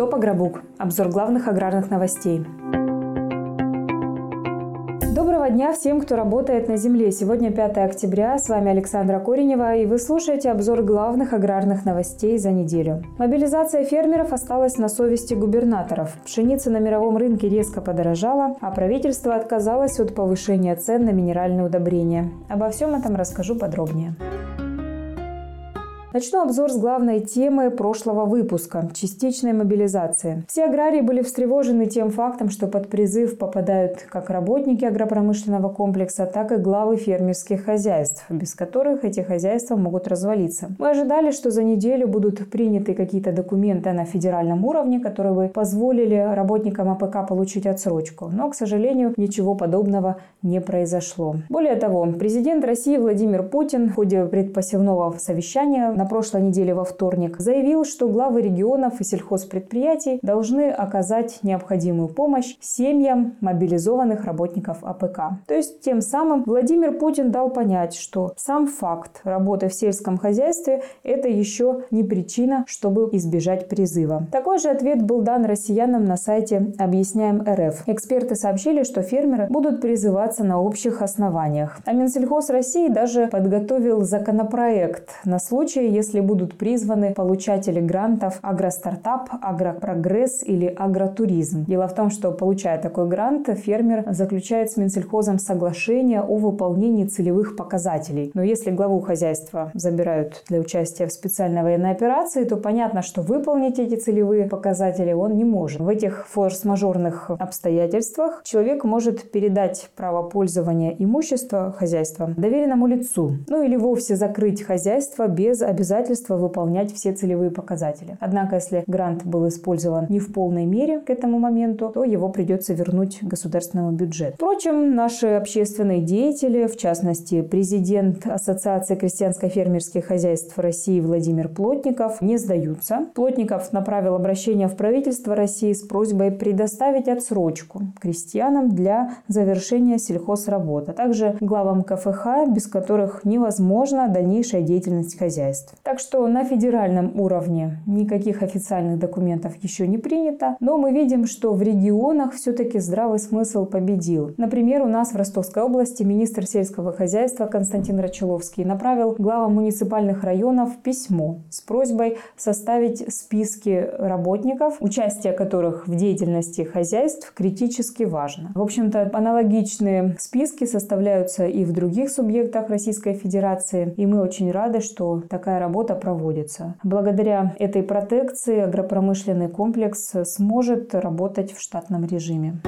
Топограбук. Обзор главных аграрных новостей. Доброго дня всем, кто работает на земле. Сегодня 5 октября. С вами Александра Коренева и вы слушаете обзор главных аграрных новостей за неделю. Мобилизация фермеров осталась на совести губернаторов. Пшеница на мировом рынке резко подорожала, а правительство отказалось от повышения цен на минеральные удобрения. Обо всем этом расскажу подробнее. Начну обзор с главной темы прошлого выпуска – частичной мобилизации. Все аграрии были встревожены тем фактом, что под призыв попадают как работники агропромышленного комплекса, так и главы фермерских хозяйств, без которых эти хозяйства могут развалиться. Мы ожидали, что за неделю будут приняты какие-то документы на федеральном уровне, которые бы позволили работникам АПК получить отсрочку. Но, к сожалению, ничего подобного не произошло. Более того, президент России Владимир Путин в ходе предпосевного совещания на прошлой неделе во вторник заявил, что главы регионов и сельхозпредприятий должны оказать необходимую помощь семьям мобилизованных работников АПК. То есть тем самым Владимир Путин дал понять, что сам факт работы в сельском хозяйстве – это еще не причина, чтобы избежать призыва. Такой же ответ был дан россиянам на сайте «Объясняем РФ». Эксперты сообщили, что фермеры будут призываться на общих основаниях. А Минсельхоз России даже подготовил законопроект на случай, если будут призваны получатели грантов агростартап, агропрогресс или агротуризм. Дело в том, что получая такой грант, фермер заключает с Минсельхозом соглашение о выполнении целевых показателей. Но если главу хозяйства забирают для участия в специальной военной операции, то понятно, что выполнить эти целевые показатели он не может. В этих форс-мажорных обстоятельствах человек может передать право пользования имущества хозяйства доверенному лицу, ну или вовсе закрыть хозяйство без обязательства обязательства выполнять все целевые показатели. Однако, если грант был использован не в полной мере к этому моменту, то его придется вернуть государственному бюджету. Впрочем, наши общественные деятели, в частности, президент Ассоциации крестьянско-фермерских хозяйств России Владимир Плотников, не сдаются. Плотников направил обращение в правительство России с просьбой предоставить отсрочку крестьянам для завершения сельхозработ, а также главам КФХ, без которых невозможна дальнейшая деятельность хозяйств. Так что на федеральном уровне никаких официальных документов еще не принято, но мы видим, что в регионах все-таки здравый смысл победил. Например, у нас в Ростовской области министр сельского хозяйства Константин Рачеловский направил главам муниципальных районов письмо с просьбой составить списки работников, участие которых в деятельности хозяйств критически важно. В общем-то, аналогичные списки составляются и в других субъектах Российской Федерации, и мы очень рады, что такая работа проводится. Благодаря этой протекции агропромышленный комплекс сможет работать в штатном режиме.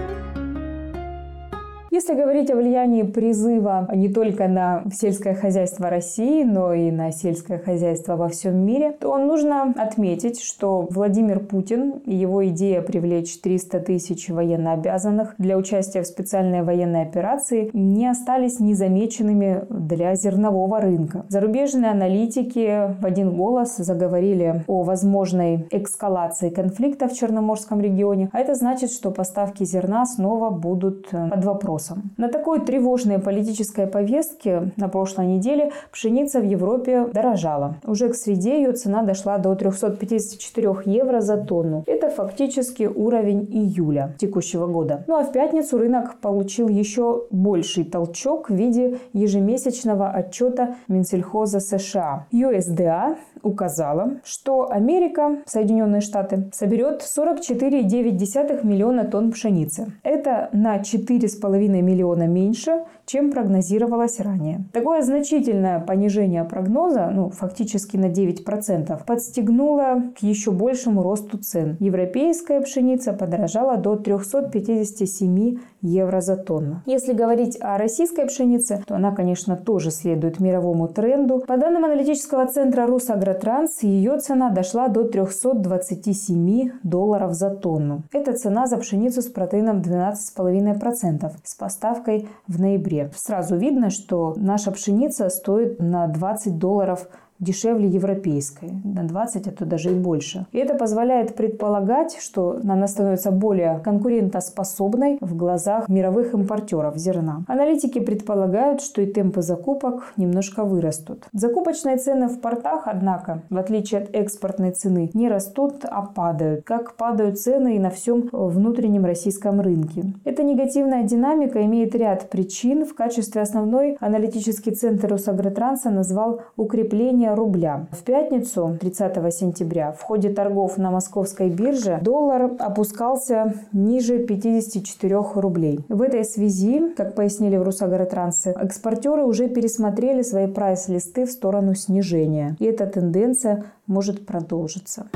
Если говорить о влиянии призыва не только на сельское хозяйство России, но и на сельское хозяйство во всем мире, то нужно отметить, что Владимир Путин и его идея привлечь 300 тысяч военнообязанных для участия в специальной военной операции не остались незамеченными для зернового рынка. Зарубежные аналитики в один голос заговорили о возможной эскалации конфликта в Черноморском регионе, а это значит, что поставки зерна снова будут под вопросом вопросом. На такой тревожной политической повестке на прошлой неделе пшеница в Европе дорожала. Уже к среде ее цена дошла до 354 евро за тонну. Это фактически уровень июля текущего года. Ну а в пятницу рынок получил еще больший толчок в виде ежемесячного отчета Минсельхоза США. USDA указала, что Америка, Соединенные Штаты, соберет 44,9 миллиона тонн пшеницы. Это на 4,5 миллиона меньше, чем прогнозировалось ранее. Такое значительное понижение прогноза, ну, фактически на 9%, подстегнуло к еще большему росту цен. Европейская пшеница подорожала до 357 евро за тонну. Если говорить о российской пшенице, то она, конечно, тоже следует мировому тренду. По данным аналитического центра Русагротранс, ее цена дошла до 327 долларов за тонну. Это цена за пшеницу с протеином 12,5% с поставкой в ноябре. Сразу видно, что наша пшеница стоит на 20 долларов дешевле европейской, на 20, а то даже и больше. И это позволяет предполагать, что она становится более конкурентоспособной в глазах мировых импортеров зерна. Аналитики предполагают, что и темпы закупок немножко вырастут. Закупочные цены в портах, однако, в отличие от экспортной цены, не растут, а падают, как падают цены и на всем внутреннем российском рынке. Эта негативная динамика имеет ряд причин. В качестве основной аналитический центр Росагротранса назвал укрепление рубля. В пятницу, 30 сентября, в ходе торгов на московской бирже доллар опускался ниже 54 рублей. В этой связи, как пояснили в Росагротрансе, экспортеры уже пересмотрели свои прайс-листы в сторону снижения. И эта тенденция может продолжиться.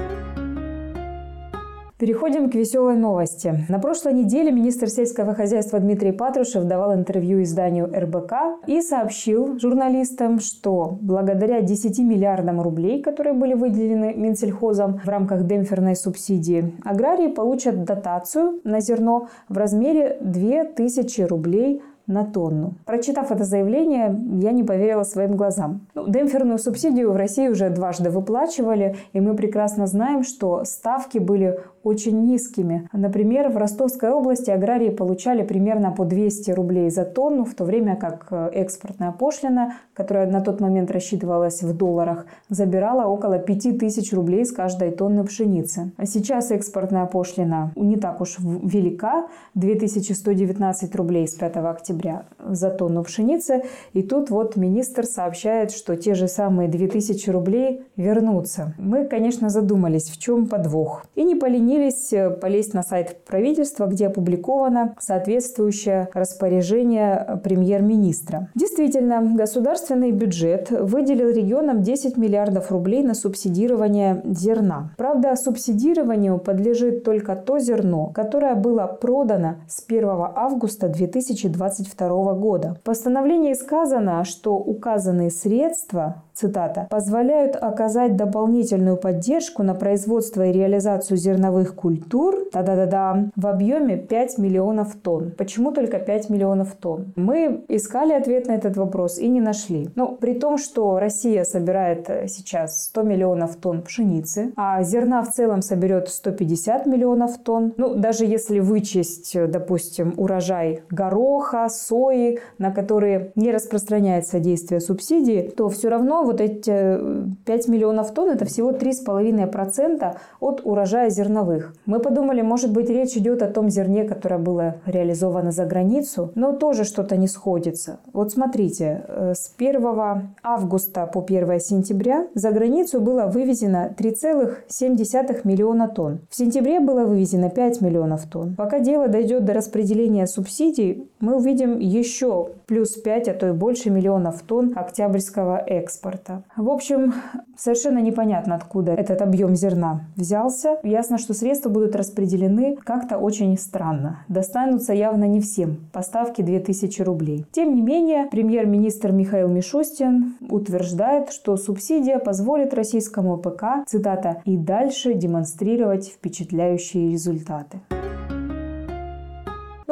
Переходим к веселой новости. На прошлой неделе министр сельского хозяйства Дмитрий Патрушев давал интервью изданию РБК и сообщил журналистам, что благодаря 10 миллиардам рублей, которые были выделены Минсельхозом в рамках демпферной субсидии, аграрии получат дотацию на зерно в размере 2000 рублей на тонну. Прочитав это заявление, я не поверила своим глазам. Ну, демпферную субсидию в России уже дважды выплачивали, и мы прекрасно знаем, что ставки были очень низкими. Например, в Ростовской области аграрии получали примерно по 200 рублей за тонну, в то время как э, экспортная пошлина, которая на тот момент рассчитывалась в долларах, забирала около 5000 рублей с каждой тонны пшеницы. А сейчас экспортная пошлина не так уж велика, 2119 рублей с 5 октября за тонну пшеницы. И тут вот министр сообщает, что те же самые 2000 рублей вернутся. Мы, конечно, задумались, в чем подвох. И не поленились поленились э, полезть на сайт правительства, где опубликовано соответствующее распоряжение премьер-министра. Действительно, государственный бюджет выделил регионам 10 миллиардов рублей на субсидирование зерна. Правда, субсидированию подлежит только то зерно, которое было продано с 1 августа 2022 года. В постановлении сказано, что указанные средства цитата, позволяют оказать дополнительную поддержку на производство и реализацию зерновых культур, да-да-да-да, в объеме 5 миллионов тонн. Почему только 5 миллионов тонн? Мы искали ответ на этот вопрос и не нашли. Ну, при том, что Россия собирает сейчас 100 миллионов тонн пшеницы, а зерна в целом соберет 150 миллионов тонн. Ну, даже если вычесть, допустим, урожай гороха, сои, на которые не распространяется действие субсидии, то все равно вот эти 5 миллионов тонн – это всего 3,5% от урожая зерновых. Мы подумали, может быть, речь идет о том зерне, которое было реализовано за границу, но тоже что-то не сходится. Вот смотрите, э, с 1 августа по 1 сентября за границу было вывезено 3,7 миллиона тонн. В сентябре было вывезено 5 миллионов тонн. Пока дело дойдет до распределения субсидий, мы увидим еще плюс 5, а то и больше миллионов тонн октябрьского экспорта. В общем, совершенно непонятно, откуда этот объем зерна взялся. Ясно, что средства будут распределены как-то очень странно. Достанутся явно не всем. Поставки 2000 рублей. Тем не менее, премьер-министр Михаил Мишустин утверждает, что субсидия позволит российскому ПК, цитата, «и дальше демонстрировать впечатляющие результаты».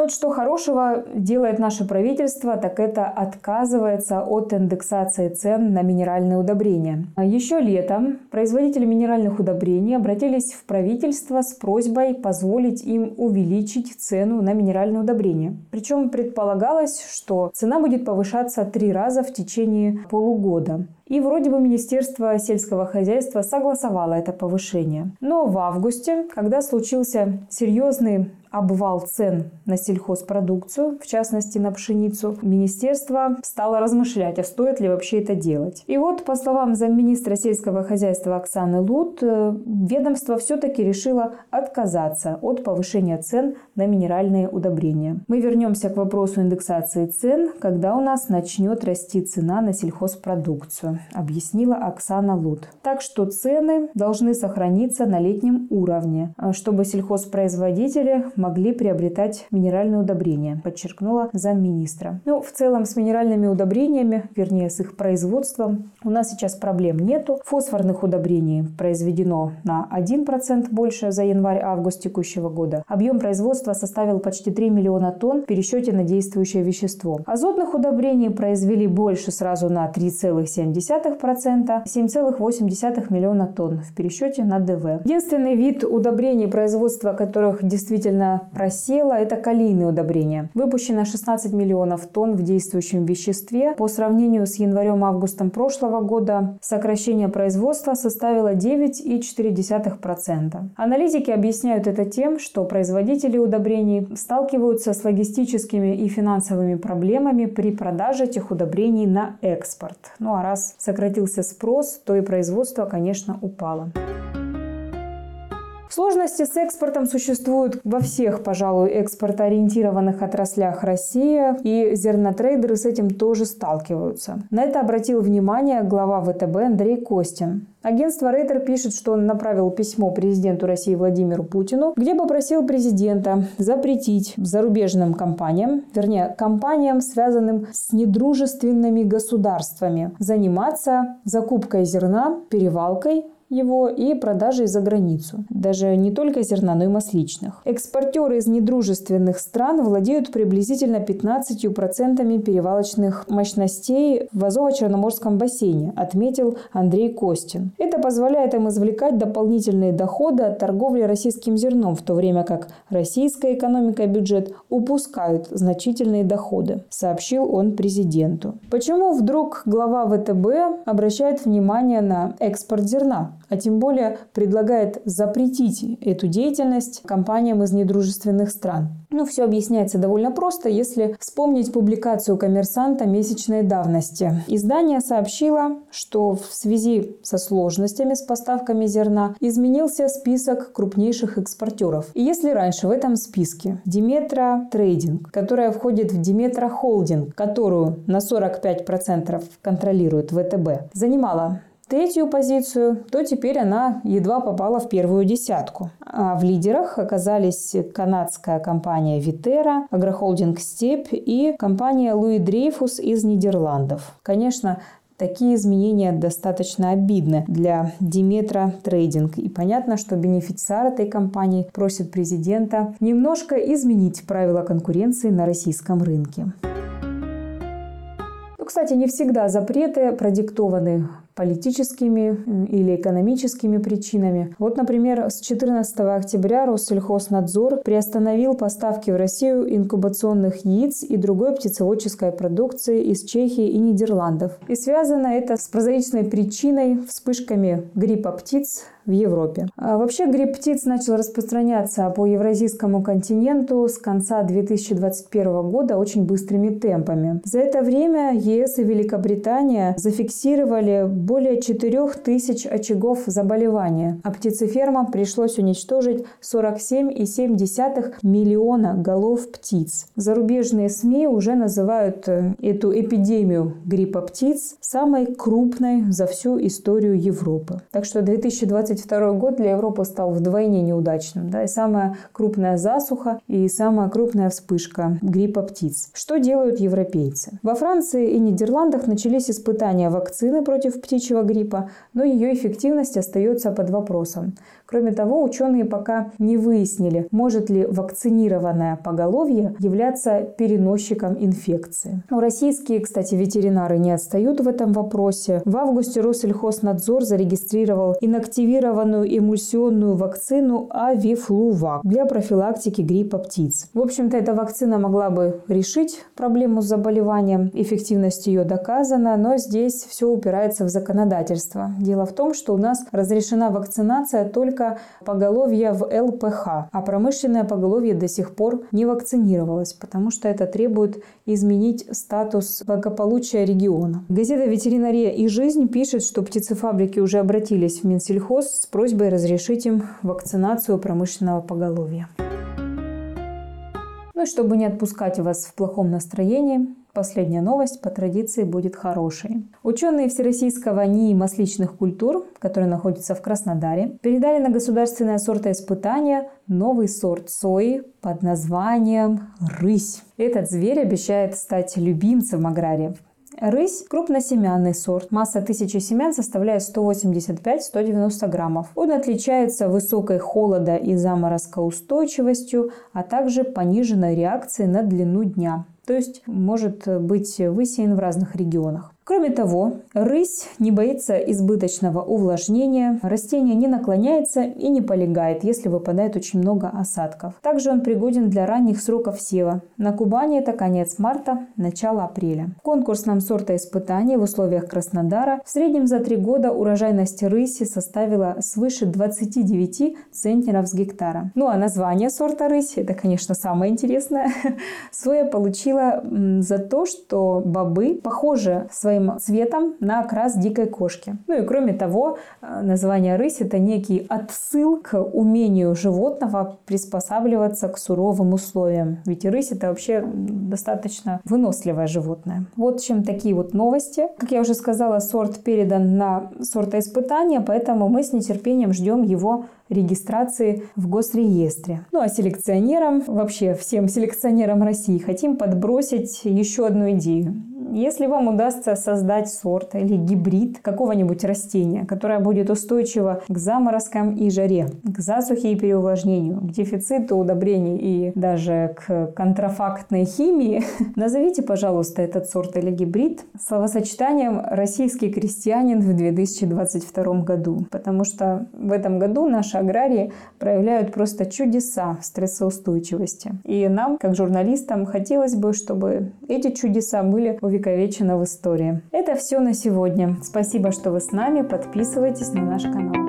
Вот что хорошего делает наше правительство, так это отказывается от индексации цен на минеральные удобрения. Еще летом производители минеральных удобрений обратились в правительство с просьбой позволить им увеличить цену на минеральные удобрения. Причем предполагалось, что цена будет повышаться три раза в течение полугода. И вроде бы Министерство сельского хозяйства согласовало это повышение. Но в августе, когда случился серьезный обвал цен на сельхозпродукцию, в частности на пшеницу, министерство стало размышлять, а стоит ли вообще это делать. И вот, по словам замминистра сельского хозяйства Оксаны Лут, э, ведомство все-таки решило отказаться от повышения цен на минеральные удобрения. Мы вернемся к вопросу индексации цен, когда у нас начнет расти цена на сельхозпродукцию, объяснила Оксана Лут. Так что цены должны сохраниться на летнем уровне, э, чтобы сельхозпроизводители могли приобретать минеральные удобрения, подчеркнула замминистра. Ну, в целом с минеральными удобрениями, вернее с их производством, у нас сейчас проблем нету. Фосфорных удобрений произведено на 1% больше за январь-август текущего года. Объем производства составил почти 3 миллиона тонн в пересчете на действующее вещество. Азотных удобрений произвели больше сразу на 3,7 7,8 миллиона тонн в пересчете на ДВ. Единственный вид удобрений, производства которых действительно просело, это калийные удобрения. Выпущено 16 миллионов тонн в действующем веществе. По сравнению с январем-августом прошлого года сокращение производства составило 9,4%. Аналитики объясняют это тем, что производители удобрений сталкиваются с логистическими и финансовыми проблемами при продаже этих удобрений на экспорт. Ну а раз сократился спрос, то и производство, конечно, упало. Сложности с экспортом существуют во всех, пожалуй, экспортоориентированных отраслях России, и зернотрейдеры с этим тоже сталкиваются. На это обратил внимание глава ВТБ Андрей Костин. Агентство Рейтер пишет, что он направил письмо президенту России Владимиру Путину, где попросил президента запретить зарубежным компаниям, вернее, компаниям, связанным с недружественными государствами, заниматься закупкой зерна, перевалкой его и продажей за границу. Даже не только зерна, но и масличных. Экспортеры из недружественных стран владеют приблизительно 15% перевалочных мощностей в Азово-Черноморском бассейне, отметил Андрей Костин. Это позволяет им извлекать дополнительные доходы от торговли российским зерном, в то время как российская экономика и бюджет упускают значительные доходы, сообщил он президенту. Почему вдруг глава ВТБ обращает внимание на экспорт зерна? А тем более предлагает запретить эту деятельность компаниям из недружественных стран. Ну, все объясняется довольно просто, если вспомнить публикацию коммерсанта месячной давности. Издание сообщило, что в связи со сложностями с поставками зерна изменился список крупнейших экспортеров. И если раньше в этом списке Диметра Трейдинг, которая входит в Диметра Холдинг, которую на 45% контролирует ВТБ, занимала третью позицию, то теперь она едва попала в первую десятку. А в лидерах оказались канадская компания Витера, агрохолдинг Степь и компания Луи Дрейфус из Нидерландов. Конечно, Такие изменения достаточно обидны для Диметра Трейдинг. И понятно, что бенефициар этой компании просит президента немножко изменить правила конкуренции на российском рынке. Ну, кстати, не всегда запреты продиктованы политическими или экономическими причинами. Вот, например, с 14 октября Россельхознадзор приостановил поставки в Россию инкубационных яиц и другой птицеводческой продукции из Чехии и Нидерландов. И связано это с прозаичной причиной вспышками гриппа птиц в Европе. А вообще грипп птиц начал распространяться по евразийскому континенту с конца 2021 года очень быстрыми темпами. За это время ЕС и Великобритания зафиксировали более 4000 очагов заболевания, а птицефермам пришлось уничтожить 47,7 миллиона голов птиц. Зарубежные СМИ уже называют э, эту эпидемию гриппа птиц самой крупной за всю историю Европы. Так что 2022 год для Европы стал вдвойне неудачным. Да, и самая крупная засуха, и самая крупная вспышка гриппа птиц. Что делают европейцы? Во Франции и Нидерландах начались испытания вакцины против птичьего гриппа, но ее эффективность остается под вопросом. Кроме того, ученые пока не выяснили, может ли вакцинированное поголовье являться переносчиком инфекции. Но российские, кстати, ветеринары не отстают в этом вопросе. В августе Россельхознадзор зарегистрировал инактивированную эмульсионную вакцину Авифлувак для профилактики гриппа птиц. В общем-то, эта вакцина могла бы решить проблему с заболеванием, эффективность ее доказана, но здесь все упирается в законодательство. Дело в том, что у нас разрешена вакцинация только только поголовье в ЛПХ, а промышленное поголовье до сих пор не вакцинировалось, потому что это требует изменить статус благополучия региона. Газета «Ветеринария и жизнь» пишет, что птицефабрики уже обратились в Минсельхоз с просьбой разрешить им вакцинацию промышленного поголовья. Ну и чтобы не отпускать вас в плохом настроении, Последняя новость по традиции будет хорошей. Ученые Всероссийского НИИ масличных культур, который находится в Краснодаре, передали на государственное сортоиспытание новый сорт сои под названием «Рысь». Этот зверь обещает стать любимцем аграриев. Рысь – крупносемянный сорт. Масса тысячи семян составляет 185-190 граммов. Он отличается высокой холода и заморозка устойчивостью, а также пониженной реакцией на длину дня то есть может быть высеян в разных регионах. Кроме того, рысь не боится избыточного увлажнения, растение не наклоняется и не полегает, если выпадает очень много осадков. Также он пригоден для ранних сроков сева. На Кубани это конец марта, начало апреля. В конкурсном сортоиспытании в условиях Краснодара в среднем за три года урожайность рыси составила свыше 29 центнеров с гектара. Ну а название сорта рыси, это, конечно, самое интересное, Соя получила за то, что бобы похожи своим цветом на окрас дикой кошки. Ну и кроме того, э, название рысь это некий отсыл к умению животного приспосабливаться к суровым условиям. Ведь рысь это вообще достаточно выносливое животное. Вот чем такие вот новости. Как я уже сказала, сорт передан на сортоиспытание, поэтому мы с нетерпением ждем его регистрации в госреестре. Ну а селекционерам, вообще всем селекционерам России хотим подбросить еще одну идею. Если вам удастся создать сорт или гибрид какого-нибудь растения, которое будет устойчиво к заморозкам и жаре, к засухе и переувлажнению, к дефициту удобрений и даже к контрафактной химии, назовите, пожалуйста, этот сорт или гибрид словосочетанием «российский крестьянин в 2022 году», потому что в этом году наши аграрии проявляют просто чудеса стрессоустойчивости. И нам, как журналистам, хотелось бы, чтобы эти чудеса были увековечены увековечено в истории. Это все на сегодня. Спасибо, что вы с нами. Подписывайтесь на наш канал.